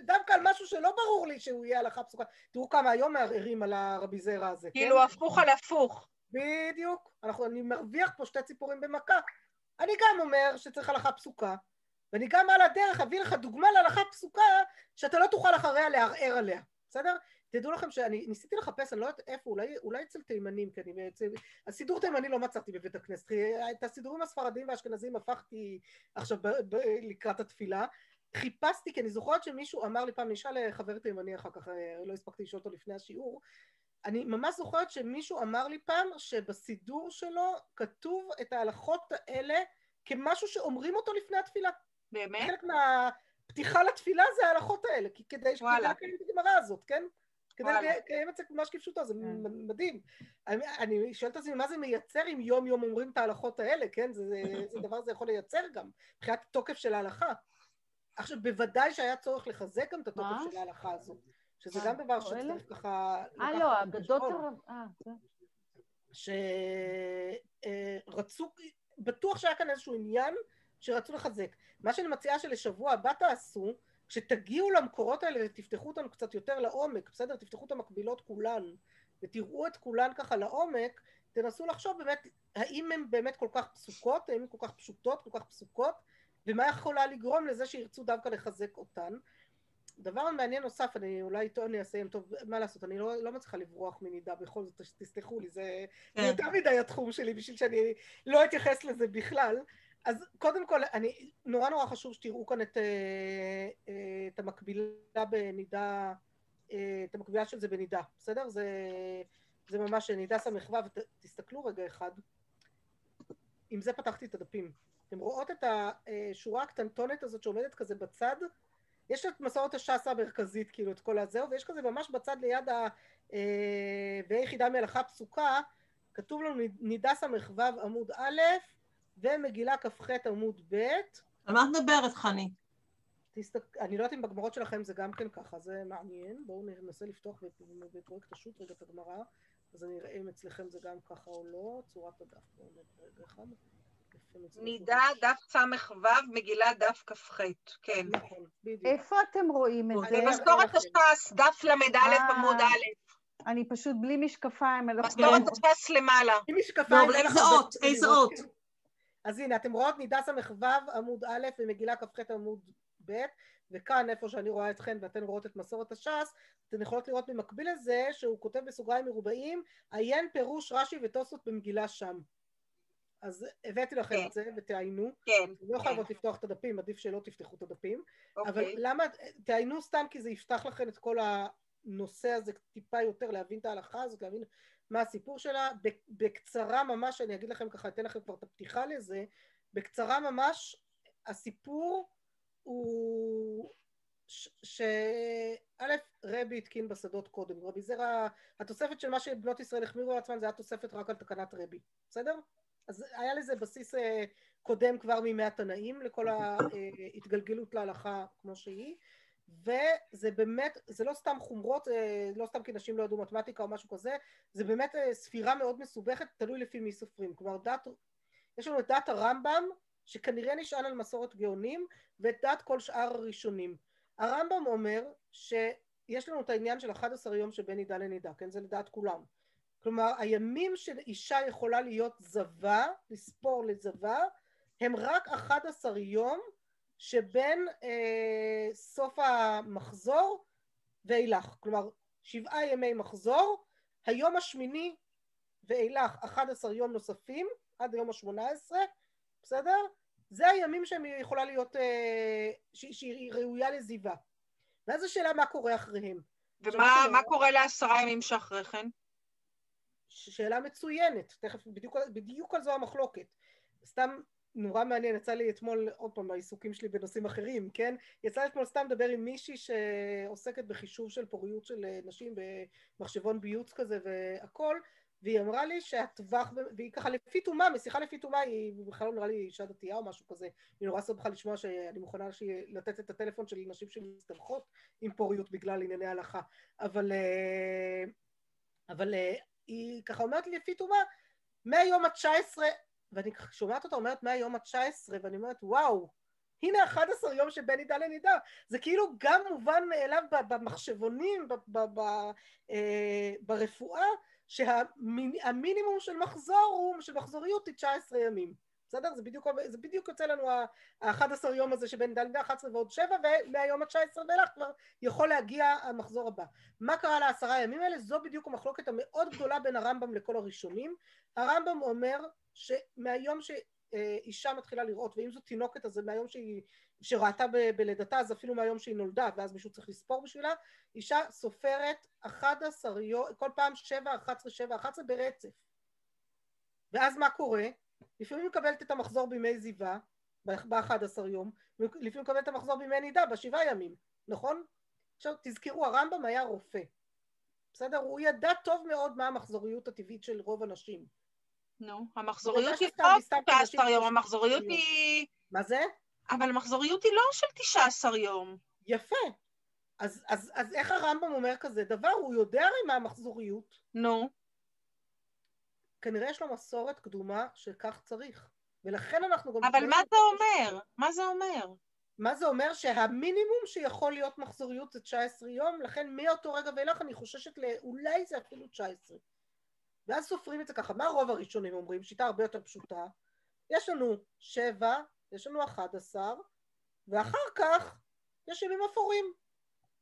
דווקא על משהו שלא ברור לי שהוא יהיה הלכה פסוקה. תראו כמה היום מערערים על הרבי זרע הזה, כן? כאילו הפוך על הפוך. בדיוק. אנחנו, אני מרוויח פה שתי ציפורים במכה. אני גם אומר שצריך הלכה פסוקה, ואני גם על הדרך אביא לך דוגמה להלכה פסוקה שאתה לא תוכל אחריה לערער עליה, בסדר? תדעו לכם שאני ניסיתי לחפש, אני לא יודעת איפה, אולי, אולי אצל תימנים, כי אני בעצם... הסידור תימני לא מצאתי בבית הכנסת, כי את הסידורים הספרדיים והאשכנזיים הפכתי עכשיו ב, ב, לקראת התפילה. חיפשתי, כי אני זוכרת שמישהו אמר לי פעם, נשאל לחבר תימני אחר כך, אה, לא הספקתי לשאול אותו לפני השיעור, אני ממש זוכרת שמישהו אמר לי פעם שבסידור שלו כתוב את ההלכות האלה כמשהו שאומרים אותו לפני התפילה. באמת? חלק מהפתיחה לתפילה זה ההלכות האלה, כי כדי. לקיים את הגמרא הזאת, כן? כדי. לקיים את זה ממש כפשוטו, זה כן. מדהים. אני, אני שואלת את עצמי, מה זה מייצר אם יום יום אומרים את ההלכות האלה, כן? זה, זה, זה דבר זה יכול לייצר גם, מבחינת תוקף של ההלכה. עכשיו, בוודאי שהיה צורך לחזק גם את התוקף? של ההלכה הזו, שזה אה, גם דבר? שצריך ככה... אה, לא, אגדות. אה. שרצו, בטוח שהיה כאן איזשהו עניין שרצו לחזק. מה שאני מציעה שלשבוע הבא תעשו, כשתגיעו למקורות האלה ותפתחו אותם קצת יותר לעומק, בסדר? תפתחו את המקבילות כולן ותראו את כולן ככה לעומק, תנסו לחשוב באמת האם הן באמת כל כך פסוקות, האם הן כל כך פשוטות, כל כך פסוקות, ומה יכולה לגרום לזה שירצו דווקא לחזק אותן. דבר מעניין נוסף, אני אולי איתו אני אסיים, טוב, מה לעשות, אני לא, לא מצליחה לברוח מנידה, בכל זאת, תסלחו לי, זה, כן. יותר מדי התחום שלי בשביל שאני לא אתייחס לזה בכלל. אז קודם כל, אני, נורא נורא חשוב שתראו כאן את, אה, אה, את המקבילה בנידה, אה, את המקבילה של זה בנידה, בסדר? זה, זה ממש נידה ס"ו, ותסתכלו רגע אחד. עם זה פתחתי את הדפים. אתם רואות את השורה הקטנטונת הזאת שעומדת כזה בצד? יש את מסורת הש"ס המרכזית, כאילו, את כל הזהו, ויש כזה ממש בצד ליד ה... אה, ויחידה מלאכה פסוקה, כתוב לנו נידה ס"ו עמוד א' ומגילה כ"ח עמוד ב'. על מה את מדברת, חני? תסתק... אני לא יודעת אם בגמרות שלכם זה גם כן ככה, זה מעניין. בואו ננסה לפתוח בפ- בפרויקט השו"ת רגע את הגמרא, אז אני אראה אם אצלכם זה גם ככה או לא. צורת הדף, בואו רגע אחד. נידה, דף ס"ו, מגילה, דף כ"ח. כן. נכון, בדיוק. איפה אתם רואים את זה? במסורת לכם. הש"ס, דף ל"א אה. עמוד א', אני פשוט בלי משקפיים. אני לא מסורת יכולה- הש"ס למעלה. עם משקפיים... אין איזה אות? איזה אות? אז הנה, אתם רואות נידה ס"ו עמוד א' ומגילה כ"ח עמוד ב', וכאן איפה שאני רואה אתכן ואתן רואות את מסורת הש"ס, אתן יכולות לראות במקביל לזה שהוא כותב בסוגריים מרובעים, עיין פירוש רש"י ותוספות במגילה שם. אז הבאתי לכם כן. את זה ותעיינו, כן, לא חייבות לפתוח את הדפים, עדיף שלא תפתחו את הדפים, אבל אוקיי. למה, תעיינו סתם כי זה יפתח לכם את כל הנושא הזה טיפה יותר, להבין את ההלכה הזאת, להבין מה הסיפור שלה. בקצרה ממש, אני אגיד לכם ככה, אתן לכם כבר את הפתיחה לזה, בקצרה ממש, הסיפור הוא שא', רבי התקין בשדות קודם, רבי זרע, התוספת של מה שבנות ישראל החמירו על עצמן זה היה תוספת רק על תקנת רבי, בסדר? אז היה לזה בסיס אה, קודם כבר מימי התנאים לכל ההתגלגלות להלכה כמו שהיא וזה באמת, זה לא סתם חומרות, אה, לא סתם כי נשים לא ידעו מתמטיקה או משהו כזה, זה באמת אה, ספירה מאוד מסובכת, תלוי לפי מי סופרים. כלומר, דת, יש לנו את דת הרמב"ם, שכנראה נשען על מסורת גאונים, ואת דת כל שאר הראשונים. הרמב"ם אומר שיש לנו את העניין של 11 יום שבין נידה לנידה, כן? זה לדעת כולם. כלומר, הימים שאישה יכולה להיות זבה, לספור לזבה, הם רק 11 יום שבין אה, סוף המחזור ואילך. כלומר, שבעה ימי מחזור, היום השמיני ואילך 11 יום נוספים, עד היום השמונה עשרה, בסדר? זה הימים שהיא יכולה להיות, אה, שהיא, שהיא ראויה לזיווה. ואז השאלה מה קורה אחריהם. ומה מה קורה לעשרה ימים שאחרי כן? שאלה מצוינת, תכף בדיוק, בדיוק על זו המחלוקת. סתם נורא מעניין, יצא לי אתמול, עוד פעם, בעיסוקים שלי בנושאים אחרים, כן? יצא לי אתמול סתם לדבר עם מישהי שעוסקת בחישוב של פוריות של אה, נשים במחשבון ביוץ כזה והכל, והיא אמרה לי שהטווח, והיא ככה לפי תומה, משיחה לפי תומה, היא בכלל לא נראה לי אישה דתייה או משהו כזה, היא נורא שמחה לשמוע שאני מוכנה שהיא- לתת את הטלפון של נשים שמסתבכות עם פוריות בגלל ענייני הלכה, אבל, אה, אבל אה, היא ככה אומרת לי לפי תומה, מהיום ה-19 ואני שומעת אותה אומרת מהיום ה-19, ואני אומרת, וואו, הנה 11 יום שבין נידה לנידה. זה כאילו גם מובן מאליו במחשבונים, ב- ב- ב- אה, ברפואה, שהמינימום של מחזור הוא, של מחזוריות היא 19 ימים. בסדר? זה בדיוק, זה בדיוק יוצא לנו ה-11 יום הזה שבין נידה לנידה, 11 ועוד 7, ומהיום ה-19 ואילך כבר יכול להגיע המחזור הבא. מה קרה לעשרה הימים האלה? זו בדיוק המחלוקת המאוד גדולה בין הרמב"ם לכל הראשונים. הרמב"ם אומר שמהיום שאישה מתחילה לראות, ואם זו תינוקת אז זה מהיום שהיא, שראתה ב- בלידתה, אז אפילו מהיום שהיא נולדה, ואז מישהו צריך לספור בשבילה, אישה סופרת 11 יום, כל פעם 7, 11, 7, 11 ברצף. ואז מה קורה? לפעמים מקבלת את המחזור בימי זיווה, ב-11 יום, לפעמים מקבלת את המחזור בימי נידה, בשבעה ימים, נכון? עכשיו תזכרו, הרמב"ם היה רופא, בסדר? הוא ידע טוב מאוד מה המחזוריות הטבעית של רוב הנשים. נו, המחזוריות היא לא סתם 19 יום, המחזוריות. היא... מה זה? אבל המחזוריות היא לא של 19 יום. יפה. אז, אז, אז איך הרמב"ם אומר כזה דבר? הוא יודע הרי מה המחזוריות. נו, כנראה יש לו מסורת קדומה שכך צריך. ולכן אנחנו גם... אבל מה זה אומר? מה זה אומר? מה זה אומר? שהמינימום שיכול להיות מחזוריות זה 19 יום, לכן מאותו רגע ואילך אני חוששת לאולי זה אפילו 19. ואז סופרים את זה ככה. מה רוב הראשונים אומרים? שיטה הרבה יותר פשוטה. יש לנו 7, יש לנו 11, ואחר כך יש ימים אפורים.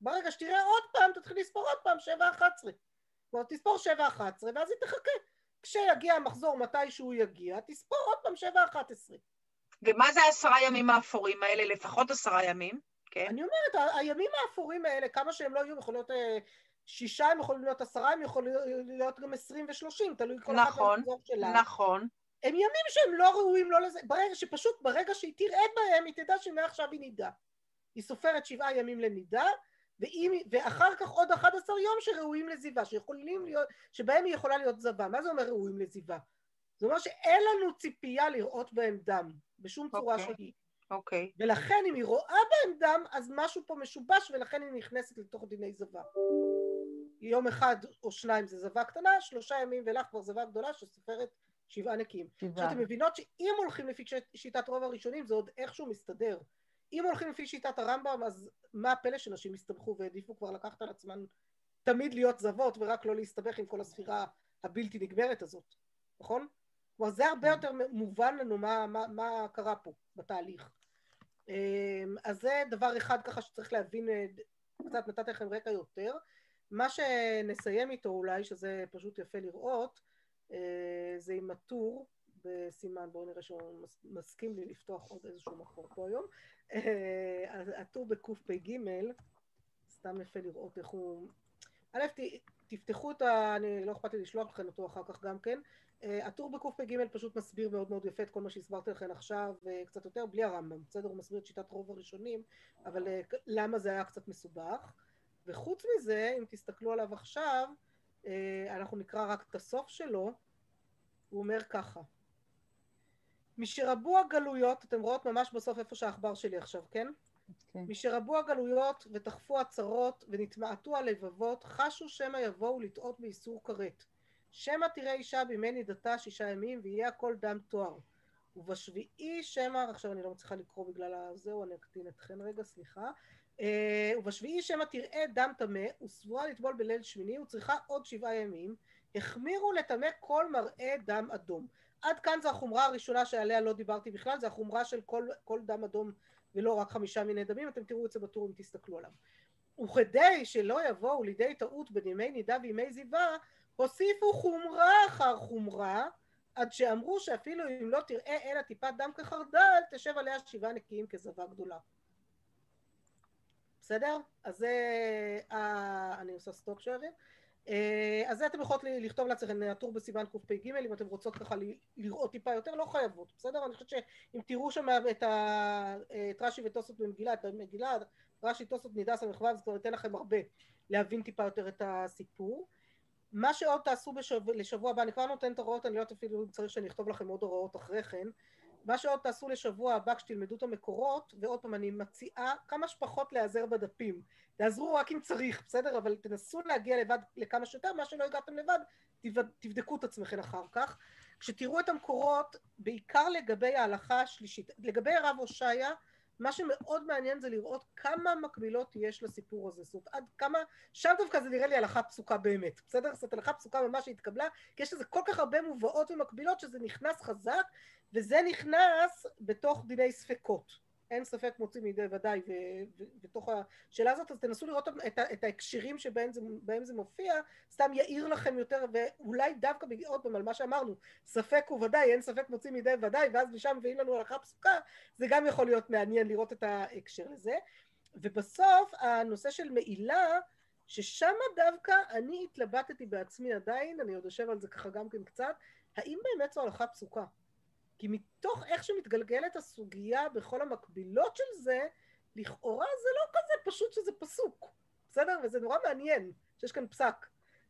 ברגע שתראה עוד פעם, תתחיל לספור עוד פעם 7, 11. כלומר, תספור 7, 11, ואז היא תחכה. כשיגיע המחזור מתי שהוא יגיע, תספור עוד פעם 7, 11. ומה זה העשרה ימים האפורים האלה? לפחות עשרה ימים, כן? אני אומרת, הימים האפורים האלה, כמה שהם לא יהיו, יכול להיות אה, שישה, הם יכולים להיות עשרה, הם יכולים להיות גם עשרים ושלושים, תלוי כל נכון, במחזור שלה. נכון. הם ימים שהם לא ראויים לא לזה, ברגע שפשוט ברגע שהיא תראה בהם, היא תדע שמעכשיו היא נידה. היא סופרת שבעה ימים לנידה, ואם, ואחר כך עוד 11 יום שראויים לזיווה, שיכולים להיות, שבהם היא יכולה להיות זבה. מה זה אומר ראויים לזיווה? זה אומר שאין לנו ציפייה לראות בהם דם, בשום צורה אוקיי. שהיא. אוקיי. ולכן אם היא רואה בהם דם, אז משהו פה משובש, ולכן היא נכנסת לתוך דיני זבה. יום אחד או שניים זה זבה קטנה, שלושה ימים ולך כבר זבה גדולה שסופרת שבעה נקיים. שבעה. עכשיו אתם מבינות שאם הולכים לפי שיטת רוב הראשונים זה עוד איכשהו מסתדר. אם הולכים לפי שיטת הרמב"ם אז מה הפלא שנשים הסתבכו והעדיפו כבר לקחת על עצמן תמיד להיות זבות ורק לא להסתבך עם כל הספירה הבלתי נגמרת הזאת, נכון? כלומר זה הרבה יותר מובן לנו מה, מה, מה קרה פה בתהליך. אמ, אז זה דבר אחד ככה שצריך להבין, אה, קצת נתתי לכם רקע יותר. מה שנסיים איתו אולי, שזה פשוט יפה לראות, אה, זה עם הטור בסימן, בואו נראה שהוא מס- מסכים לי לפתוח עוד איזשהו מקור פה היום. אה, אז הטור בקפ"ג, סתם יפה לראות איך הוא... א', תפתחו את ה... אני לא אכפת לי לשלוח לכם אותו אחר כך גם כן. אה, הטור בקפ"ג פשוט מסביר מאוד מאוד יפה את כל מה שהסברתי לכם עכשיו, וקצת יותר בלי הרמב"ם, בסדר? הוא מסביר את שיטת רוב הראשונים, אבל אה, למה זה היה קצת מסובך. וחוץ מזה, אם תסתכלו עליו עכשיו, אה, אנחנו נקרא רק את הסוף שלו, הוא אומר ככה: משרבו הגלויות, אתם רואות ממש בסוף איפה שהעכבר שלי עכשיו, כן? כן. משרבו הגלויות ותכפו הצרות ונתמעטו הלבבות, חשו שמא יבואו לטעות באיסור כרת. שמא תראה אישה בימי נידתה שישה ימים ויהיה הכל דם תואר. ובשביעי שמא, עכשיו אני לא מצליחה לקרוא בגלל הזהו, אני אקטין אתכן רגע, סליחה. אה, ובשביעי שמא תראה דם טמא, וסבורה לטבול בליל שמיני, וצריכה עוד שבעה ימים. החמירו לטמא כל מראה דם אדום. עד כאן זו החומרה הראשונה שעליה לא דיברתי בכלל, זו החומרה של כל, כל דם אדום ולא רק חמישה מיני דמים, אתם תראו את זה בטור אם תסתכלו עליו. וכדי שלא יבואו לידי טעות בין ימי נידה וימי זיווה, הוסיפו חומרה אחר חומרה, עד שאמרו שאפילו אם לא תראה אלא טיפת דם כחרדל, תשב עליה שבעה נקיים כזבה גדולה. בסדר? אז זה... אה, אני עושה סטופ שרים. אה, אז זה אתם יכולות לכתוב לעצמכם הטור בסיוון קפ"ג, אם אתם רוצות ככה לראות טיפה יותר, לא חייבות, בסדר? אני חושבת שאם תראו שם את, ה... את רש"י וטוסות במגילה, את המגילה, רש"י, טוסות, נידס, המחווה, זה כבר ייתן לכם הרבה להבין טיפה יותר את הסיפור. מה שעוד תעשו בשבוע, לשבוע הבא, אני כבר נותנת הוראות, אני לא יודעת אפילו אם צריך אכתוב לכם עוד הוראות אחרי כן. מה שעוד תעשו לשבוע הבא כשתלמדו את המקורות, ועוד פעם אני מציעה כמה שפחות להיעזר בדפים. תעזרו רק אם צריך, בסדר? אבל תנסו להגיע לבד לכמה שיותר, מה שלא הגעתם לבד, תבד- תבדקו את עצמכם אחר כך. כשתראו את המקורות, בעיקר לגבי ההלכה השלישית, לגבי הרב הושעיה, מה שמאוד מעניין זה לראות כמה מקבילות יש לסיפור הזה, זאת אומרת עד כמה, שם דווקא זה נראה לי הלכה פסוקה באמת, בסדר? זאת הלכה פסוקה ממש שהתקבלה, כי יש לזה כל כך הרבה מובאות ומקבילות שזה נכנס חזק, וזה נכנס בתוך דיני ספקות. אין ספק מוציא מידי ודאי, ובתוך השאלה הזאת, אז תנסו לראות את, את ההקשרים שבהם זה, זה מופיע, סתם יאיר לכם יותר, ואולי דווקא עוד פעם על מה שאמרנו, ספק הוא ודאי, אין ספק מוציא מידי ודאי, ואז משם מביאים לנו הלכה פסוקה, זה גם יכול להיות מעניין לראות את ההקשר לזה. ובסוף, הנושא של מעילה, ששם דווקא אני התלבטתי בעצמי עדיין, אני עוד יושב על זה ככה גם כן קצת, האם באמת זו הלכה פסוקה? כי מתוך איך שמתגלגלת הסוגיה בכל המקבילות של זה, לכאורה זה לא כזה פשוט שזה פסוק, בסדר? וזה נורא מעניין שיש כאן פסק.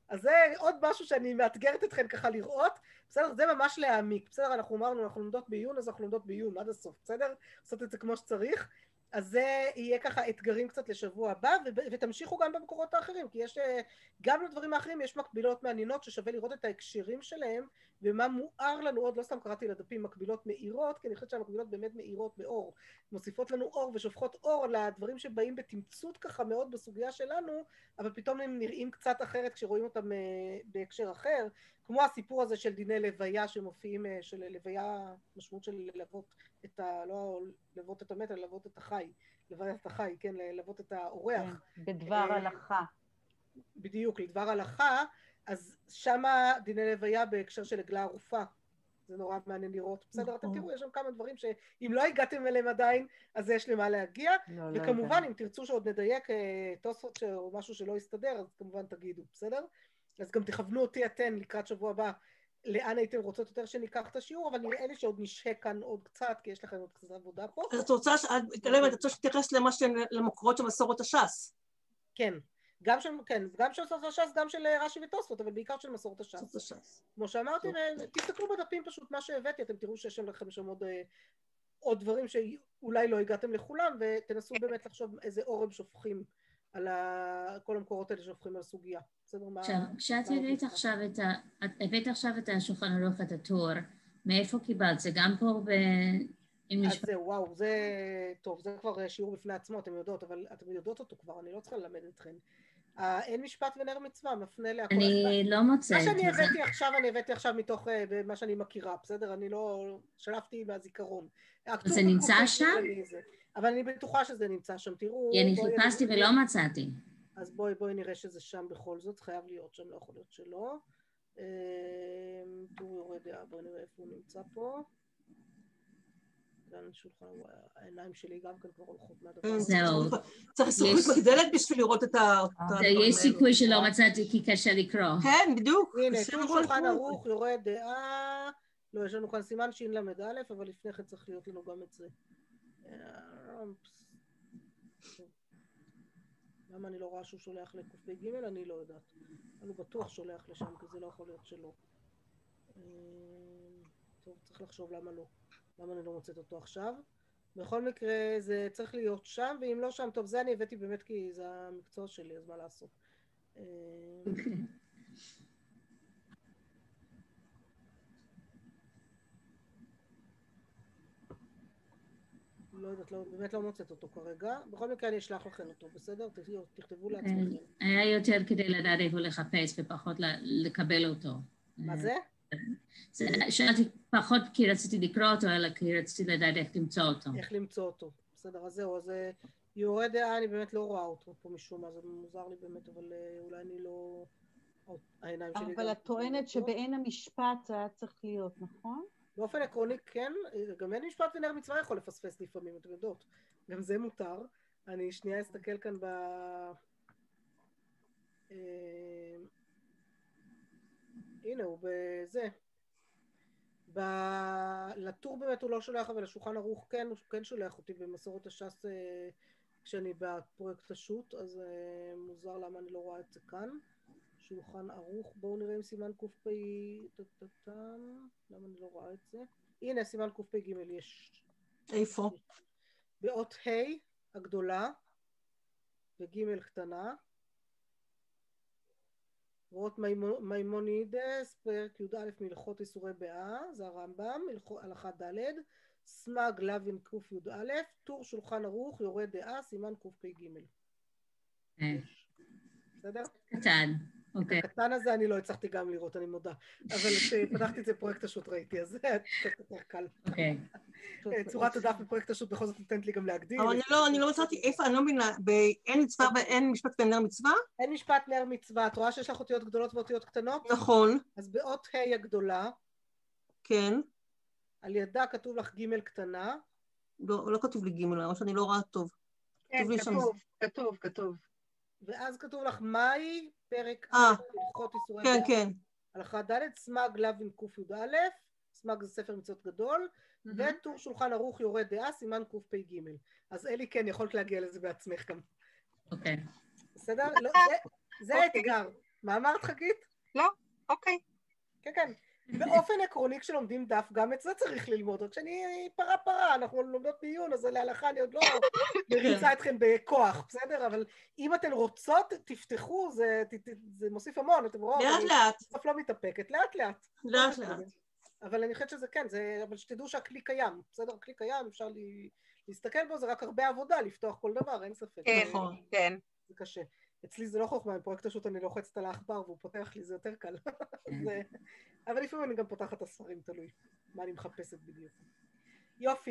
אז זה עוד משהו שאני מאתגרת אתכם ככה לראות, בסדר? זה ממש להעמיק, בסדר? אנחנו אמרנו, אנחנו לומדות בעיון, אז אנחנו לומדות בעיון עד הסוף, בסדר? לעשות את זה כמו שצריך. אז זה יהיה ככה אתגרים קצת לשבוע הבא, ותמשיכו גם במקורות האחרים, כי יש, אה, גם לדברים האחרים יש מקבילות מעניינות ששווה לראות את ההקשרים שלהם, ומה מואר לנו עוד, לא סתם קראתי לדפים מקבילות מאירות, כי אני חושבת שהמקבילות באמת מאירות באור, מוסיפות לנו אור ושופכות אור לדברים שבאים בתמצות ככה מאוד בסוגיה שלנו, אבל פתאום הם נראים קצת אחרת כשרואים אותם אה, בהקשר אחר, כמו הסיפור הזה של דיני לוויה שמופיעים, אה, של לוויה, משמעות של ללוות את ה... לא ללוות את המת, אלא ללוות את החי, ללוות את החי, כן, ללוות את האורח. כן, בדבר אה, הלכה. בדיוק, לדבר הלכה, אז שמה דיני לוויה בהקשר של עגלה ערופה. זה נורא מעניין לראות. בסדר, אתם נכון. תראו, יש שם כמה דברים שאם לא הגעתם אליהם עדיין, אז יש למה להגיע. לא, לא וכמובן, אם תרצו שעוד נדייק אה, תוספות או משהו שלא יסתדר, אז כמובן תגידו, בסדר? אז גם תכוונו אותי אתן לקראת שבוע הבא לאן הייתם רוצות יותר שניקח את השיעור, אבל נראה לי שעוד נשהה כאן עוד קצת, כי יש לכם עוד קצת עבודה פה. אז את רוצה, את רוצה שתתייחס למקורות של מסורת הש"ס. כן. גם של, כן, גם של מסורת הש"ס, גם של אה, רש"י ותוספות, אבל בעיקר של מסורת הש"ס. כמו שאמרתי, תסתכלו בדפים פשוט מה שהבאתי, אתם תראו שיש לכם שם עוד, אה, עוד דברים שאולי לא הגעתם לכולם, ותנסו באמת לחשוב איזה אור הם שופכים על ה... כל המקורות האלה שהופכים על הסוגיה. בסדר, מה... עכשיו, כשאת הבאת עכשיו את ה... את הבאת עכשיו את השולחן ערוך, את הטור, מאיפה קיבלת? זה גם פה ב... אז זהו, וואו, זה... טוב, זה כבר שיעור בפני עצמו, אתם יודעות, אבל אתם יודעות אותו כבר, אני לא צריכה ללמד אתכם. אין משפט ונר מצווה, מפנה להכל. אני לא מוצאת. מה שאני הבאתי עכשיו, אני הבאתי עכשיו מתוך אה, מה שאני מכירה, בסדר? אני לא... שלפתי מהזיכרון. זה נמצא שם? אבל אני בטוחה שזה נמצא שם, תראו... אני חיפשתי ולא מצאתי. אז בואי, בואי נראה שזה שם בכל זאת, חייב להיות שם, לא יכול להיות שלא. אמ, טור יורד בואי נראה איפה הוא נמצא פה. העיניים שלי גם כן כבר הולכות מהדבר הזה. זהו. צריך זכות מגדלת בשביל לראות את ה... יש סיכוי שלא מצאתי כי קשה לקרוא. כן, בדיוק. הנה, שולחן ערוך, יורד דעה. לא, יש לנו כאן סימן של"א, אבל לפני כן צריך להיות לנו גם את זה. למה אני לא רואה שהוא שולח לקפ"ג? אני לא יודעת. אבל הוא בטוח שולח לשם, כי זה לא יכול להיות שלא. אה, טוב, צריך לחשוב למה לא. למה אני לא מוצאת אותו עכשיו. בכל מקרה, זה צריך להיות שם, ואם לא שם, טוב, זה אני הבאתי באמת כי זה המקצוע שלי, אז מה לעשות. אה, לא יודעת, לא, באמת לא מוצאת אותו כרגע. בכל מקרה אני אשלח לכם אותו, בסדר? תכתבו לעצמכם. היה יותר כדי לדעת איפה לחפש ופחות לקבל אותו. מה זה? שאלתי פחות כי רציתי לקרוא אותו, אלא כי רציתי לדעת איך למצוא אותו. איך למצוא אותו. בסדר, אז זהו, אז אה, יורד דעה, אני באמת לא רואה אותו פה משום מה, זה מוזר לי באמת, אבל אה, אולי אני לא... העיניים שלי... אבל את טוענת שבעין המשפט זה היה צריך להיות, נכון? באופן עקרוני כן, גם אין משפט ונר מצווה יכול לפספס לפעמים, אתם יודעות, גם זה מותר. אני שנייה אסתכל כאן ב... אה, הנה הוא בזה. ב... לטור באמת הוא לא שולח, אבל לשולחן ערוך כן, הוא כן שולח אותי במסורת הש"ס אה, כשאני בפרויקט השו"ת, אז אה, מוזר למה אני לא רואה את זה כאן. שולחן ערוך, בואו נראה אם סימן קפ... למה אני לא רואה את זה? הנה, סימן קפ"ג יש. איפה? באות ה' הגדולה וג' קטנה. רות מימו- מימונידס, פרק י"א מהלכות איסורי ביאה, זה הרמב"ם, הלכה ד', סמ"ג לאוין קי"א, טור שולחן ערוך, יורה דעה, סימן קפ"ג. אה, בסדר? קטן, אוקיי. הקטן הזה אני לא הצלחתי גם לראות, אני מודה. אבל כשפתחתי את זה בפרויקט השו"ת ראיתי, אז <laughs> יותר קל. אוקיי. אה, צורת הדף בפרויקט השו"ת בכל זאת נותנת לי גם להגדיל. אבל אני לא, אני לא מצאתי איפה, אני לא מבינה, באין מצווה ואין משפט בנר מצווה? אין משפט נר מצווה, את רואה שיש לך אותיות גדולות ואותיות קטנות? נכון, אז באות ה' הגדולה, כן. על ידה כתוב לך ג' קטנה, לא, לא כתוב לי ג', למרות שאני לא רואה טוב. כן, כתוב כתוב, כתוב. ואז כתוב לך מיי', פרק אה. א', הלכות איסורי כן. כן. הלכה ד', סמ"ג לאוין קי"א, סמ"ג זה ספר מצוות גדול, וטור שולחן ערוך יורה דעה, סימן קפ"ג. אז אלי, כן, יכולת להגיע לזה בעצמך גם. אוקיי. בסדר? לא, זה, זה אוקיי. האתגר. מה אמרת, חגית? אוקיי. כן, כן. באופן עקרוני כשלומדים דף, גם את זה צריך ללמוד, רק שאני פרה פרה, אנחנו לומדות בעיון, אז להלכה אני עוד לא <laughs> מריצה אתכם בכוח, בסדר? אבל אם אתן רוצות, תפתחו, זה, זה מוסיף המון, אתם רואות, לאט אני לאט, בסוף לא מתאפקת, לאט לאט. לאט לאט. אבל אני חושבת שזה כן, זה, אבל שתדעו שהכלי קיים, בסדר? הכלי קיים, אפשר לי, להסתכל בו, זה רק הרבה עבודה לפתוח כל דבר, אין ספק. כן, נכון. כן. זה קשה. אצלי זה לא חוכמה, בפרויקט השו"ת אני לוחצת על העכבר והוא פותח לי, זה יותר קל. <laughs> זה... אבל לפעמים אני גם פותחת את הספרים, תלוי מה אני מחפשת בדיוק. יופי.